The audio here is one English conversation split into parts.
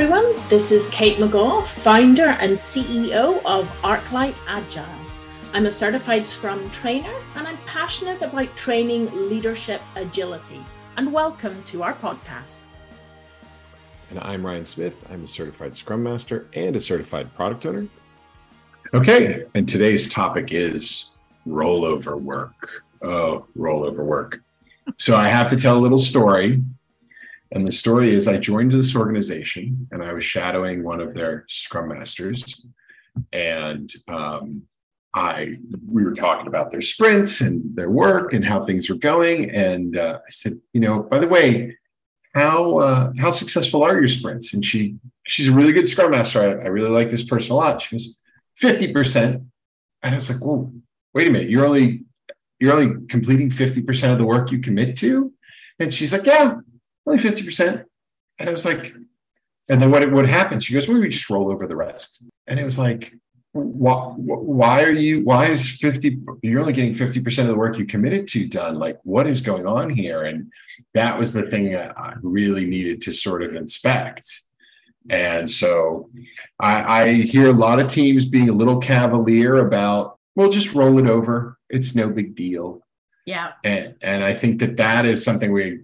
everyone. This is Kate Megaw, founder and CEO of Arclight Agile. I'm a certified Scrum trainer and I'm passionate about training leadership agility. And welcome to our podcast. And I'm Ryan Smith. I'm a certified Scrum Master and a certified product owner. Okay. And today's topic is rollover work. Oh, rollover work. So I have to tell a little story. And the story is I joined this organization and I was shadowing one of their scrum masters. And um, I we were talking about their sprints and their work and how things were going. And uh, I said, you know, by the way, how uh, how successful are your sprints? And she she's a really good scrum master. I, I really like this person a lot. She goes, 50%. And I was like, wait a minute, you're only you're only completing 50% of the work you commit to? And she's like, yeah, only 50%. And I was like, and then what, what happened? She goes, well, we just roll over the rest. And it was like, why, why are you, why is 50, you're only getting 50% of the work you committed to done? Like, what is going on here? And that was the thing that I really needed to sort of inspect. And so I, I hear a lot of teams being a little cavalier about, well, just roll it over. It's no big deal. Yeah. And, and I think that that is something we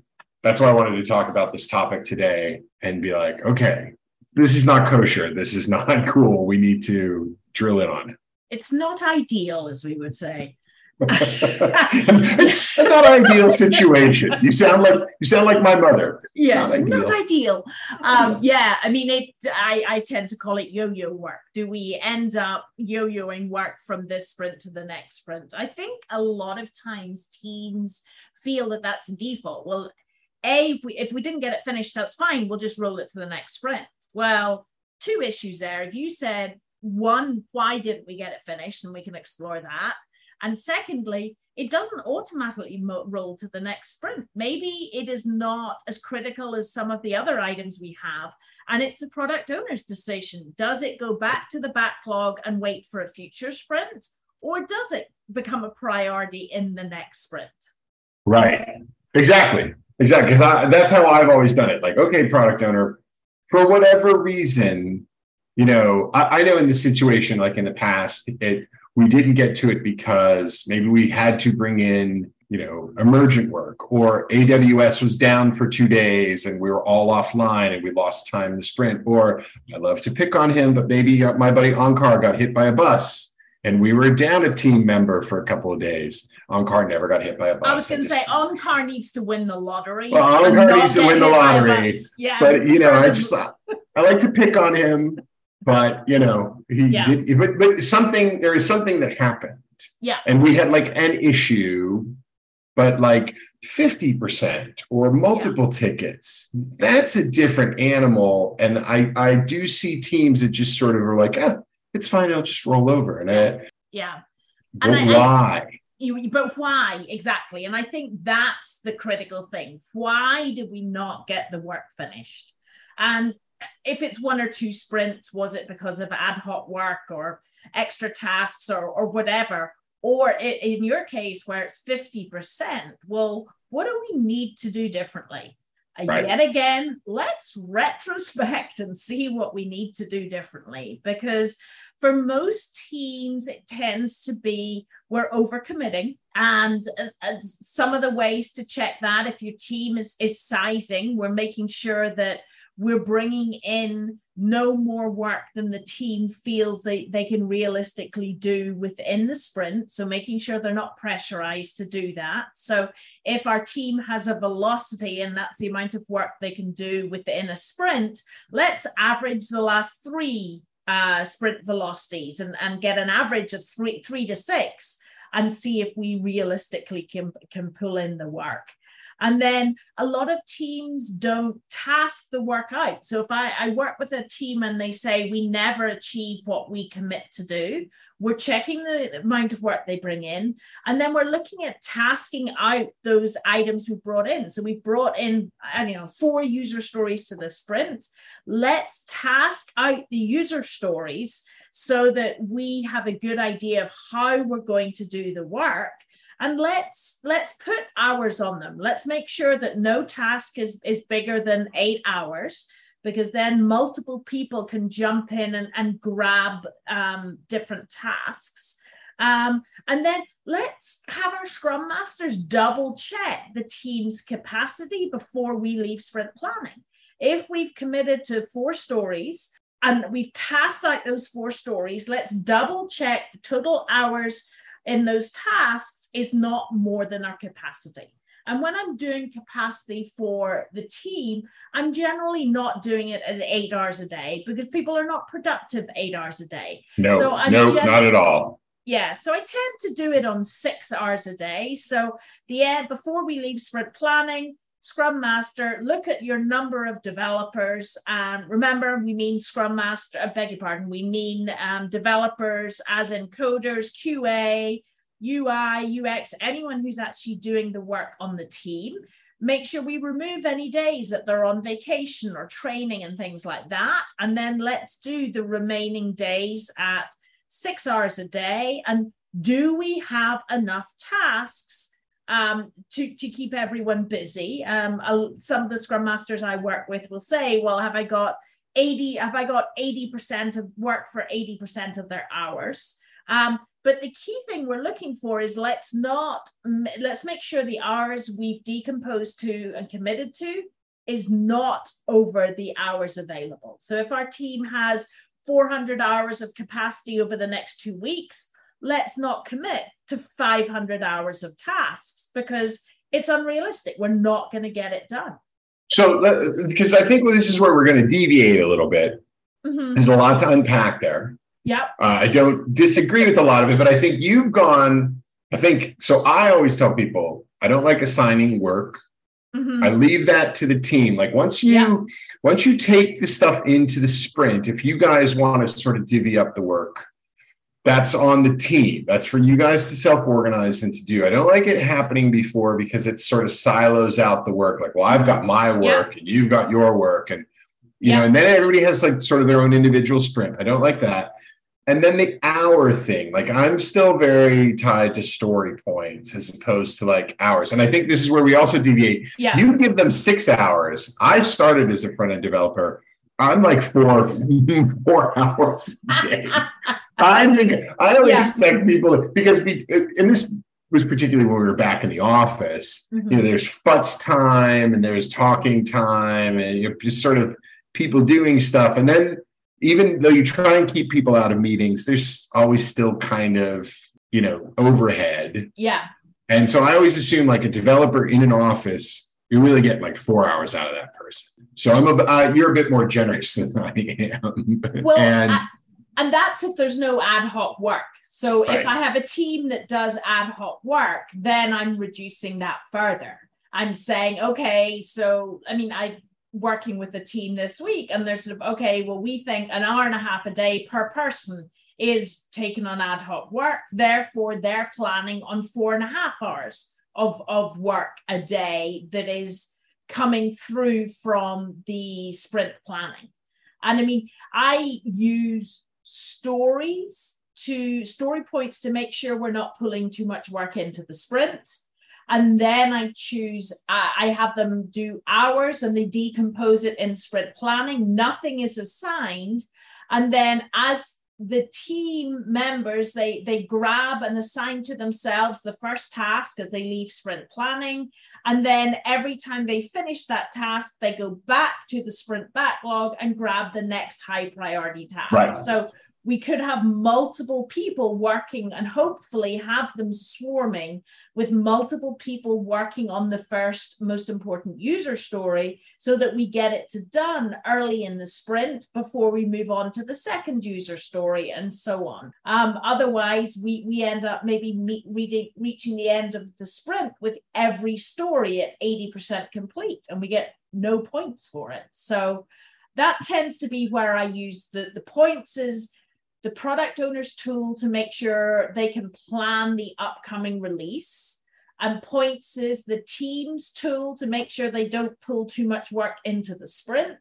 that's why I wanted to talk about this topic today and be like, okay, this is not kosher. This is not cool. We need to drill in on it. It's not ideal, as we would say. it's not ideal situation. You sound like you sound like my mother. It's yes, not ideal. Not ideal. Um, yeah, I mean, it. I I tend to call it yo-yo work. Do we end up yo-yoing work from this sprint to the next sprint? I think a lot of times teams feel that that's the default. Well, a if we if we didn't get it finished that's fine. We'll just roll it to the next sprint. Well two issues there. If you said one why didn't we get it finished? And we can explore that. And secondly it doesn't automatically mo- roll to the next sprint. Maybe it is not as critical as some of the other items we have and it's the product owner's decision. Does it go back to the backlog and wait for a future sprint or does it become a priority in the next sprint? Right. Exactly Exactly, because that's how I've always done it. Like, okay, product owner, for whatever reason, you know, I, I know in the situation, like in the past, it we didn't get to it because maybe we had to bring in, you know, emergent work, or AWS was down for two days and we were all offline and we lost time in the sprint. Or I love to pick on him, but maybe uh, my buddy Onkar got hit by a bus and we were down a team member for a couple of days. Onkar never got hit by a bus. I was going to say Onkar needs to win the lottery. Well, Onkar needs to win the lottery. Yeah, but you know, I just I like to pick on him, but you know, he yeah. did. But but something there is something that happened. Yeah, and we had like an issue, but like. 50% or multiple yeah. tickets that's a different animal and i i do see teams that just sort of are like ah, it's fine. I'll just roll over. And I, yeah. But and I, why? I, you, but why exactly? And I think that's the critical thing. Why did we not get the work finished? And if it's one or two sprints, was it because of ad hoc work or extra tasks or, or whatever? Or in your case, where it's 50%, well, what do we need to do differently? Right. Yet again, let's retrospect and see what we need to do differently because for most teams, it tends to be we're overcommitting. And uh, uh, some of the ways to check that, if your team is, is sizing, we're making sure that we're bringing in no more work than the team feels they, they can realistically do within the sprint. So making sure they're not pressurized to do that. So if our team has a velocity and that's the amount of work they can do within a sprint, let's average the last three uh, sprint velocities and, and get an average of three, three to six and see if we realistically can, can pull in the work. And then a lot of teams don't task the work out. So if I, I work with a team and they say we never achieve what we commit to do, we're checking the amount of work they bring in. And then we're looking at tasking out those items we brought in. So we brought in, uh, I don't know, four user stories to the sprint. Let's task out the user stories so that we have a good idea of how we're going to do the work and let's let's put hours on them let's make sure that no task is is bigger than eight hours because then multiple people can jump in and, and grab um, different tasks. Um, and then let's have our scrum masters double check the team's capacity before we leave sprint planning. If we've committed to four stories and we've tasked out those four stories, let's double check the total hours in those tasks is not more than our capacity. And when I'm doing capacity for the team, I'm generally not doing it at eight hours a day because people are not productive eight hours a day. No, so no, not at all. Yeah, so I tend to do it on six hours a day. So the end before we leave sprint planning, Scrum Master, look at your number of developers. And remember, we mean Scrum Master, I beg your pardon, we mean um, developers as in coders, QA, UI, UX, anyone who's actually doing the work on the team. Make sure we remove any days that they're on vacation or training and things like that. And then let's do the remaining days at six hours a day. And do we have enough tasks um, to, to keep everyone busy? Um, some of the scrum masters I work with will say, well, have I got 80, have I got 80% of work for 80% of their hours? Um, but the key thing we're looking for is let's not, let's make sure the hours we've decomposed to and committed to is not over the hours available. So if our team has 400 hours of capacity over the next two weeks, let's not commit to 500 hours of tasks because it's unrealistic. We're not going to get it done. So, because I think this is where we're going to deviate a little bit. Mm-hmm. There's a lot to unpack there. Yep. Uh, I don't disagree with a lot of it, but I think you've gone. I think so. I always tell people I don't like assigning work. Mm-hmm. I leave that to the team. Like once you yeah. once you take the stuff into the sprint, if you guys want to sort of divvy up the work, that's on the team. That's for you guys to self-organize and to do. I don't like it happening before because it sort of silos out the work. Like, well, I've got mm-hmm. my work yeah. and you've got your work, and you yeah. know, and then everybody has like sort of their own individual sprint. I don't like that. And then the hour thing, like I'm still very tied to story points as opposed to like hours. And I think this is where we also deviate. Yeah. You give them six hours. I started as a front end developer. I'm like four, four hours a day. I think I don't yeah. expect people to, because we, and this was particularly when we were back in the office. Mm-hmm. You know, there's futz time and there's talking time and you know, just sort of people doing stuff. And then even though you try and keep people out of meetings, there's always still kind of, you know, overhead. Yeah. And so I always assume like a developer in an office, you really get like four hours out of that person. So I'm a, uh, you're a bit more generous than I am. Well, and, I, and that's if there's no ad hoc work. So right. if I have a team that does ad hoc work, then I'm reducing that further. I'm saying, okay, so I mean, I'm working with the team this week and they're sort of okay well we think an hour and a half a day per person is taken on ad hoc work therefore they're planning on four and a half hours of, of work a day that is coming through from the sprint planning and i mean i use stories to story points to make sure we're not pulling too much work into the sprint and then I choose, I have them do hours and they decompose it in sprint planning. Nothing is assigned. And then as the team members, they, they grab and assign to themselves the first task as they leave sprint planning. And then every time they finish that task, they go back to the sprint backlog and grab the next high priority task. Right. So we could have multiple people working and hopefully have them swarming with multiple people working on the first most important user story so that we get it to done early in the sprint before we move on to the second user story and so on. Um, otherwise we we end up maybe meet, reading, reaching the end of the sprint with every story at 80% complete and we get no points for it. So that tends to be where i use the the points is the product owner's tool to make sure they can plan the upcoming release. And points is the team's tool to make sure they don't pull too much work into the sprint.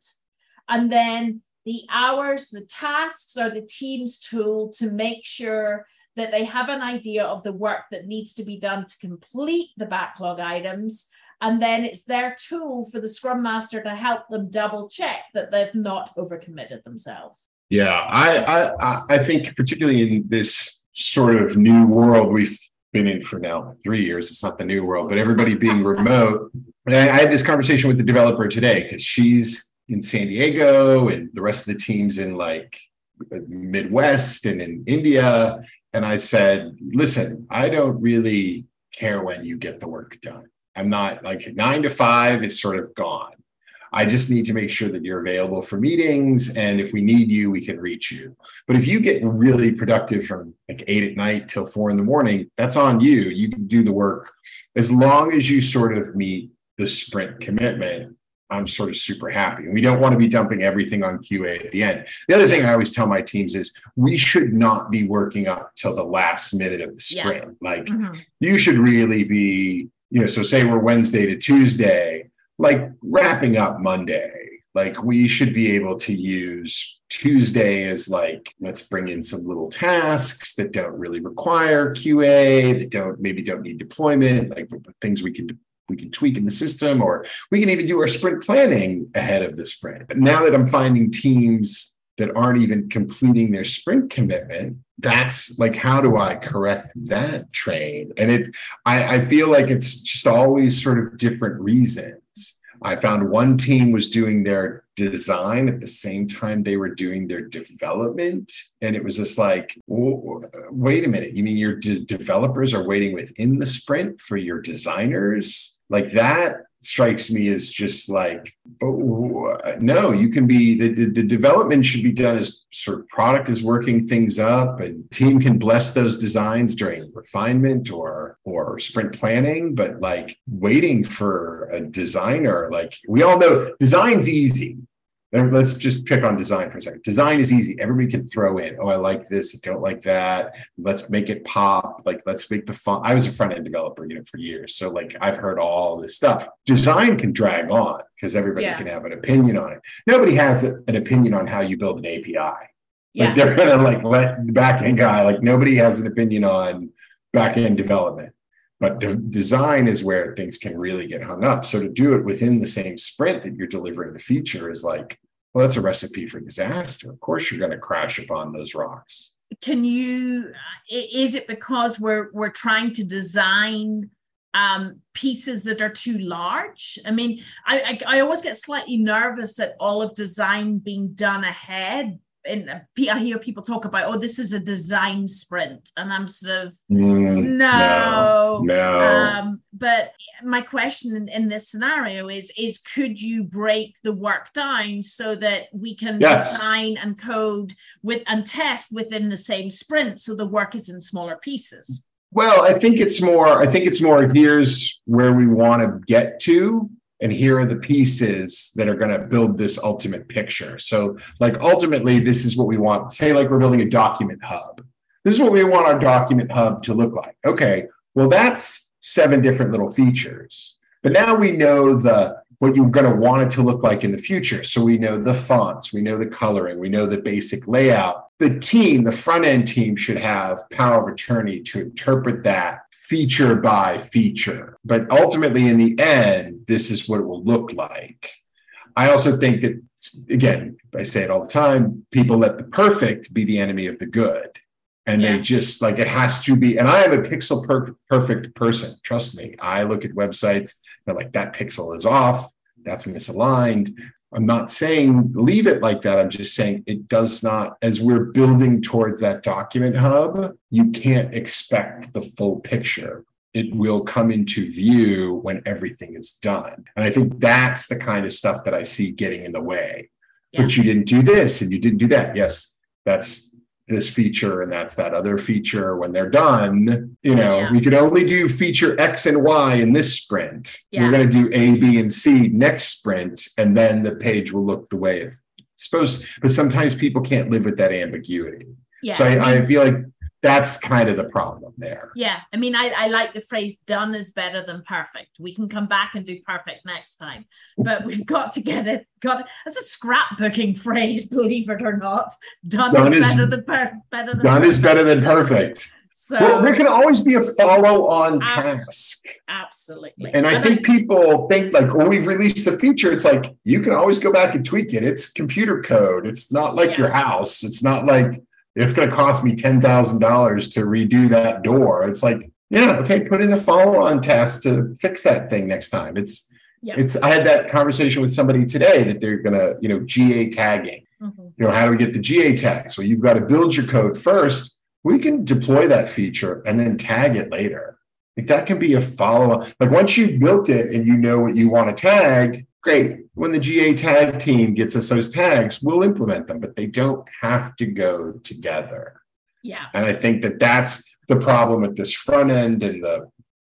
And then the hours, the tasks are the team's tool to make sure that they have an idea of the work that needs to be done to complete the backlog items and then it's their tool for the scrum master to help them double check that they've not overcommitted themselves yeah i i i think particularly in this sort of new world we've been in for now three years it's not the new world but everybody being remote. And I, I had this conversation with the developer today because she's in san diego and the rest of the teams in like midwest and in india. And i said listen i don't really care when you get the work done. I'm not like nine to five is sort of gone. I just need to make sure that you're available for meetings. And if we need you, we can reach you. But if you get really productive from like eight at night till four in the morning, that's on you. You can do the work as long as you sort of meet the sprint commitment. I'm sort of super happy. we don't want to be dumping everything on QA at the end. The other thing I always tell my teams is we should not be working up till the last minute of the sprint. Yeah. Like mm-hmm. you should really be you know, so say we're Wednesday to Tuesday, like wrapping up Monday, like we should be able to use Tuesday as like, let's bring in some little tasks that don't really require QA, that don't maybe don't need deployment, like things we can we can tweak in the system, or we can even do our sprint planning ahead of the sprint. But now that I'm finding teams that aren't even completing their sprint commitment that's like how do i correct that train and it I, I feel like it's just always sort of different reasons i found one team was doing their design at the same time they were doing their development. And it was just like wait a minute. You mean your de- developers are waiting within the sprint for your designers? Like that strikes me as just like no you can be the, the, the, development should be done as sort of product is working things up and team can bless those designs during refinement or or sprint planning but like waiting for a designer like we all know design's easy let's just pick on design for a second. Design is easy. Everybody can throw in, oh, I like this, I don't like that. Let's make it pop. Like, let's make the fun. I was a front end developer, you know, for years. So like I've heard all this stuff. Design can drag on because everybody yeah. can have an opinion on it. Nobody has an opinion on how you build an API. Yeah. Like they're gonna like let the back end guy, like nobody has an opinion on back end development. But de- design is where things can really get hung up. So to do it within the same sprint that you're delivering the feature is like, well, that's a recipe for disaster. Of course, you're going to crash upon those rocks. Can you? Is it because we're we're trying to design um, pieces that are too large? I mean, I, I I always get slightly nervous at all of design being done ahead and I hear people talk about, oh, this is a design sprint, and I'm sort of mm, no, no. no. Um, but my question in, in, this scenario is: is could you break the work down so that we can yes. design and code with and test within the same sprint, so the work is in smaller pieces? Well, I think it's more. I think it's more. Here's where we want to get to and here are the pieces that are going to build this ultimate picture. So, like, ultimately, this is what we want. Say, like, we're building a document hub. This is what we want our document hub to look like. Okay, well, that's seven different little features. But now we know the what you're going to want it to look like in the future. So we know the fonts, we know the coloring, we know the basic layout. The team, the front end team, should have power of attorney to interpret that feature by feature. But ultimately, in the end, this is what it will look like. I also think that, again, I say it all the time people let the perfect be the enemy of the good. And yeah. they just like it has to be. And I am a pixel per- perfect person. Trust me. I look at websites and I'm like, that pixel is off. That's misaligned. I'm not saying leave it like that. I'm just saying it does not, as we're building towards that document hub, you can't expect the full picture. It will come into view when everything is done. And I think that's the kind of stuff that I see getting in the way. Yeah. But you didn't do this and you didn't do that. Yes, that's this feature and that's that other feature when they're done you know yeah. we could only do feature x and y in this sprint yeah. we're going to do a b and c next sprint and then the page will look the way it's supposed but sometimes people can't live with that ambiguity yeah, so I, I, mean, I feel like that's kind of the problem there. Yeah. I mean, I, I like the phrase done is better than perfect. We can come back and do perfect next time, but we've got to get it. Got That's a scrapbooking phrase, believe it or not. Done, done is, is, better than per- better than done perfect. is better than perfect. So well, there can always be a follow-on Abs- task. absolutely. And I think people think like, oh, we've released the feature. It's like you can always go back and tweak it. It's computer code. It's not like Yeah. your house. It's not like it's going to cost me ten thousand dollars to redo that door. It's like, yeah, okay, put in a follow-on task to fix that thing next time. It's Yeah. it's. I had that conversation with somebody today that they're going to, you know, GA tagging. Mhm. You know, how do we get the GA tags? Well, you've got to build your code first. We can deploy that feature and then tag it later. Like that can be a follow up. Like once you've built it and you know what you want to tag, great. When the GA tag team gets us those tags, we'll implement them, but they don't have to go together. yeah. And I think that that's the problem with this front end and the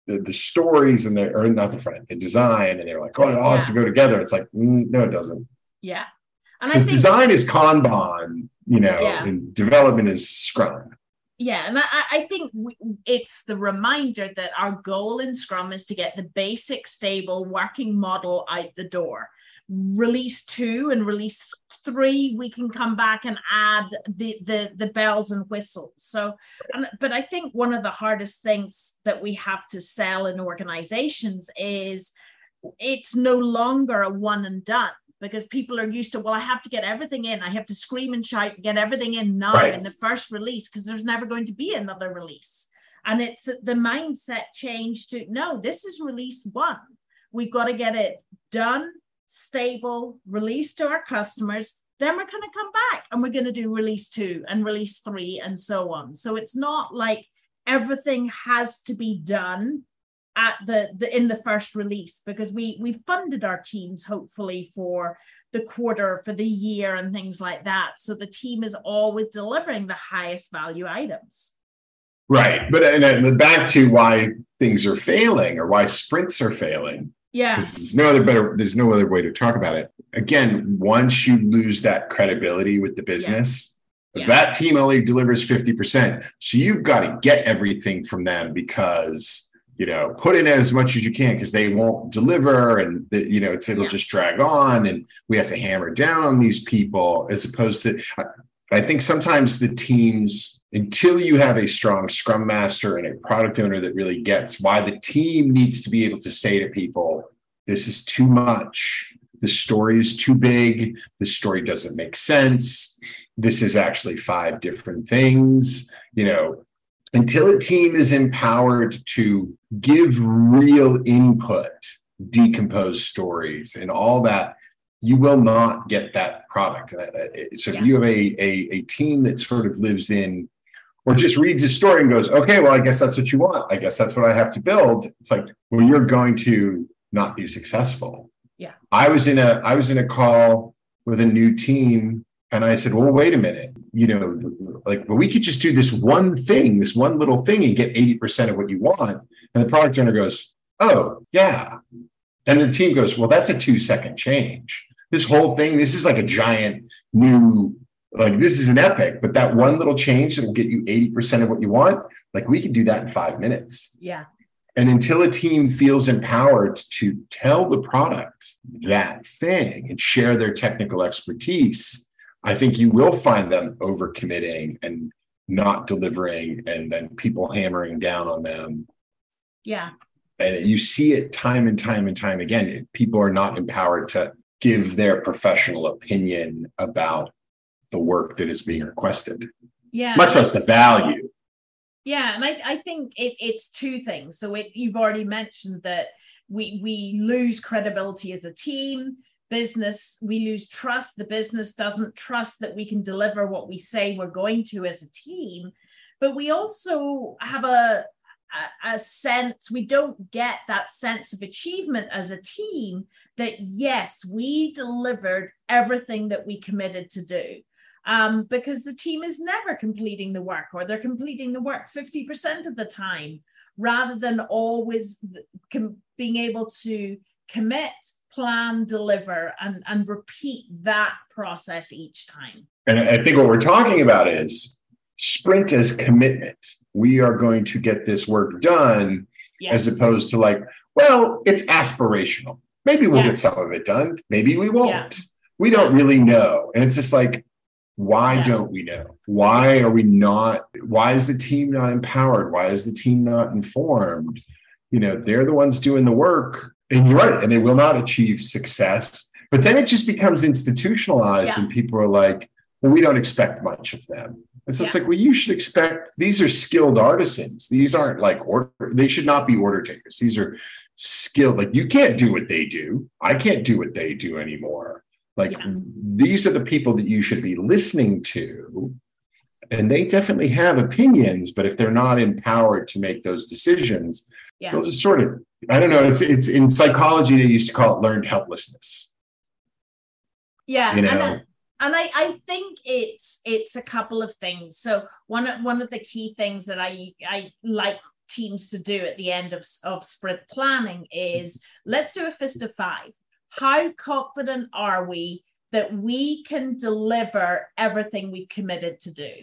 the, the stories and the or not the front end, the design, and they're like, oh, it all has to go together. It's like, mm, no, it doesn't. Yeah. And I think design is Kanban, you know, Yeah. and development is Scrum. Yeah, and I, I think we, it's the reminder that our goal in Scrum is to get the basic, stable working model out the door. Release two and release three, we can come back and add the the the bells and whistles. So, and, but I think one of the hardest things that we have to sell in organizations is it's no longer a one and done because people are used to well i have to get everything in. I have to scream and shout get everything in now Right. in the first release because there's never going to be another release. And it's the mindset change to no this is release one. We've got to get it done stable released to our customers. Then we're going to come back and we're going to do release two and release three and so on. So it's not like everything has to be done at the, the in the first release because we we funded our teams hopefully for the quarter for the year and things like that so the team is always delivering the highest value items Right. But and, and back to why things are failing or why sprints are failing. yeah Because there's no other better, there's no other way to talk about it. Again, once you lose that credibility with the business, Yeah. that team only delivers 50%. So you've got to get everything from them because you know, put in as much as you can because they won't deliver and the, you know, it's it'll Yeah. just drag on and we have to hammer down on these people as opposed to I, I think sometimes the teams until you have a strong scrum master and a product owner that really gets why the team needs to be able to say to people this is too much. The story is too big. The story doesn't make sense. This is actually five different things. You know until a team is empowered to give real input decompose stories and all that you will not get that product. Uh, uh, So if Yeah. you have a, a, a team that sort of lives in or just reads a story and goes, okay, well, I guess that's what you want. I guess that's what I have to build. It's like, well, you're going to not be successful. Yeah. I was in a I was in a call with a new team and I said, well, wait a minute, you know, like, well, we could just do this one thing, this one little thing and get 80% of what you want. And the product owner goes, oh, yeah. And the team goes, well, that's a two second change. This whole thing, this is like a giant new, like, this is an epic, but that one little change that will get you 80% of what you want, like, we can do that in five minutes. yeah And until a team feels empowered to tell the product that thing and share their technical expertise, I think you will find them overcommitting and not delivering, and then people hammering down on them. yeah And you see it time and time and time again. People are not empowered to give their professional opinion about the work that is being requested, yeah much less the value. Yeah, and I, I think it, it's two things. So it, you've already mentioned that we we lose credibility as a team. Business, we lose trust. The business doesn't trust that we can deliver what we say we're going to as a team. But we also have a, a, sense, we don't get that sense of achievement as a team that yes, we delivered everything that we committed to do um, because the team is never completing the work or they're completing the work 50% of the time rather than always com- being able to commit plan deliver and, and repeat that process each time And I think what we're talking about is sprint as commitment. We are going to get this work done yeah as opposed to like, well, it's aspirational. Maybe we'll Yeah. get some of it done. Maybe we won't. Yeah. We don't really know. And it's just like, Why yeah. don't we know? Why are we not? Why is the team not empowered? Why is the team not informed? You know, they're the ones doing the work. And you're right, and they will not achieve success. But then it just becomes institutionalized, yeah. and people are like, well, we don't expect much of them. It's just yeah. like, well, you should expect these are skilled artisans. These aren't like order, they should not be order takers. These are skilled, like you can't do what they do. I can't do what they do anymore. Like yeah. these are the people that you should be listening to. And they definitely have opinions, but if they're not empowered to make those decisions, yeah. sort of, I don't know, it's it's in psychology, they used to call it learned helplessness. Yeah. You know, and I, I think it's it's a couple of things. So one of one of the key things that I I like teams to do at the end of, of sprint planning is let's do a fist of five. How confident are we that we can deliver everything we committed to do?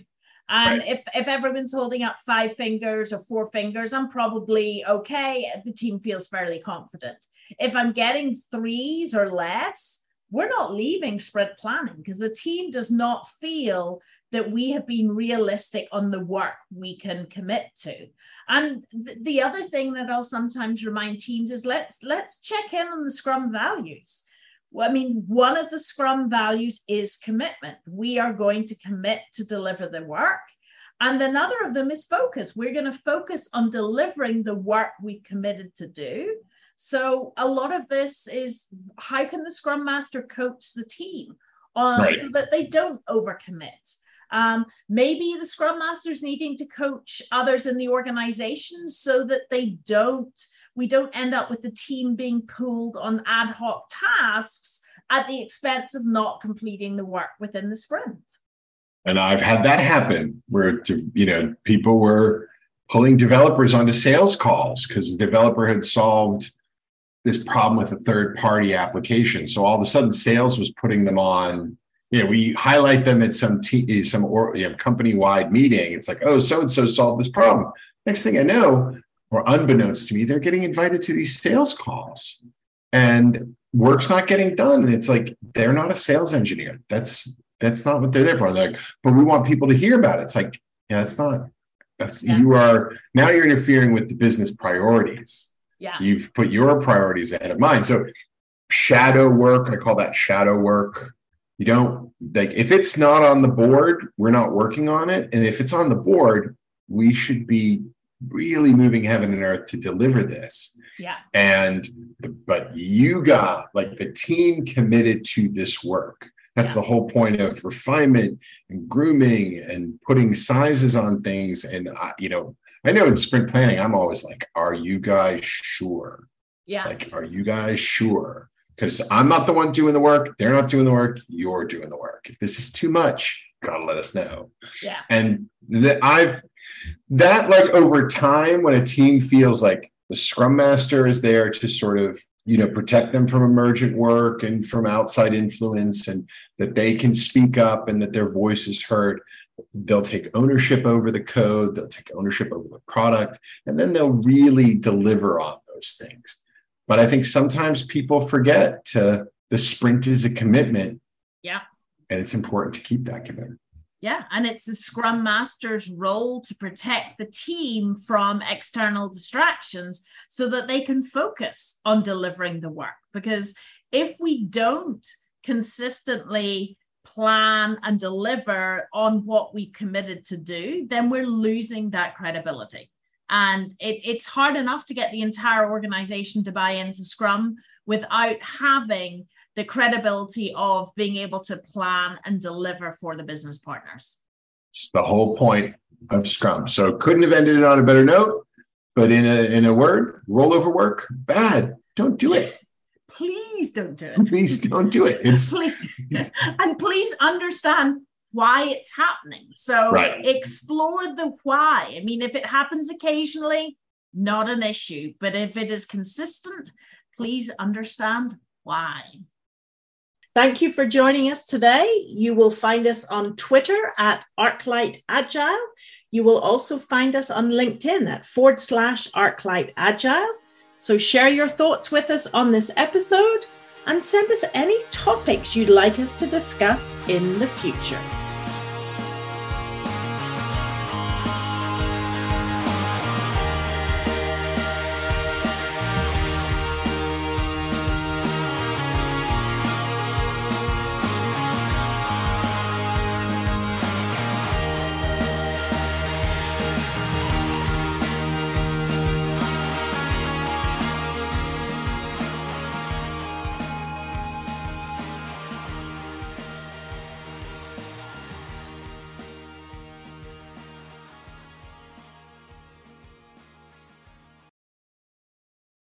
And right. if, if everyone's holding up five fingers or four fingers, I'm probably okay. The team feels fairly confident. If I'm getting threes or less, we're not leaving sprint planning because the team does not feel that we have been realistic on the work we can commit to and th- the other thing that i'll sometimes remind teams is let's let's check in on the scrum values I mean, one of the Scrum values is commitment. We are going to commit to deliver the work. And another of them is focus. We're going to focus on delivering the work we committed to do. So a lot of this is how can the scrum master coach the team right. so that they don't overcommit. Um, maybe the scrum master's needing to coach others in the organization so that they don't we don't end up with the team being pulled on ad hoc tasks at the expense of not completing the work within the sprint. And I've had that happen where you know people were pulling developers onto sales calls because the developer had solved this problem with a third party application. So all of a sudden, sales was putting them on. You know, we highlight them at some t- some or, you know, company wide meeting. It's like, oh, so and so solved this problem. Next thing I know, or unbeknownst to me, they're getting invited to these sales calls, and work's not getting done. And it's like they're not a sales engineer. That's that's not what they're there for. They're like, but we want people to hear about it. It's like, yeah, that's not. That's yeah. you are now you're interfering with the business priorities yeah. You've put your priorities ahead of mine. So shadow work, I call that shadow work. You don't like if it's not on the board, we're not working on it. And if it's on the board, we should be really moving heaven and earth to deliver this. Yeah. And but you got like the team committed to this work. That's the whole point of refinement and grooming and putting sizes on things. And uh, you know, I know in sprint planning, I'm always like, are you guys sure? Yeah. Like, are you guys sure? Because I'm not the one doing the work. They're not doing the work. You're doing the work. If this is too much, gotta let us know. Yeah. And that I've that like over time when a team feels like the scrum master is there to sort of you know protect them from emergent work and from outside influence and that they can speak up and that their voice is heard they'll take ownership over the code, they'll take ownership over the product, and then they'll really deliver on those things. But I think sometimes people forget to the sprint is a commitment. Yeah. And it's important to keep that commitment. Yeah, and it's the scrum master's role to protect the team from external distractions so that they can focus on delivering the work. Because if we don't consistently plan and deliver on what we've committed to do, then we're losing that credibility. And it, it's hard enough to get the entire organization to buy into Scrum without having the credibility of being able to plan and deliver for the business partners. It's the whole point of Scrum. So couldn't have ended it on a better note, but in a in a word, rollover work, bad. Don't do it please don't do it. Please don't do it. It's and please understand why it's happening. So right. explore the why. I mean, if it happens occasionally, not an issue. But if it is consistent, please understand why. Thank you for joining us today. You will find us on Twitter at ArcLight Agile. You will also find us on LinkedIn at forward slash ArcLight Agile. So share your thoughts with us on this episode and send us any topics you'd like us to discuss in the future.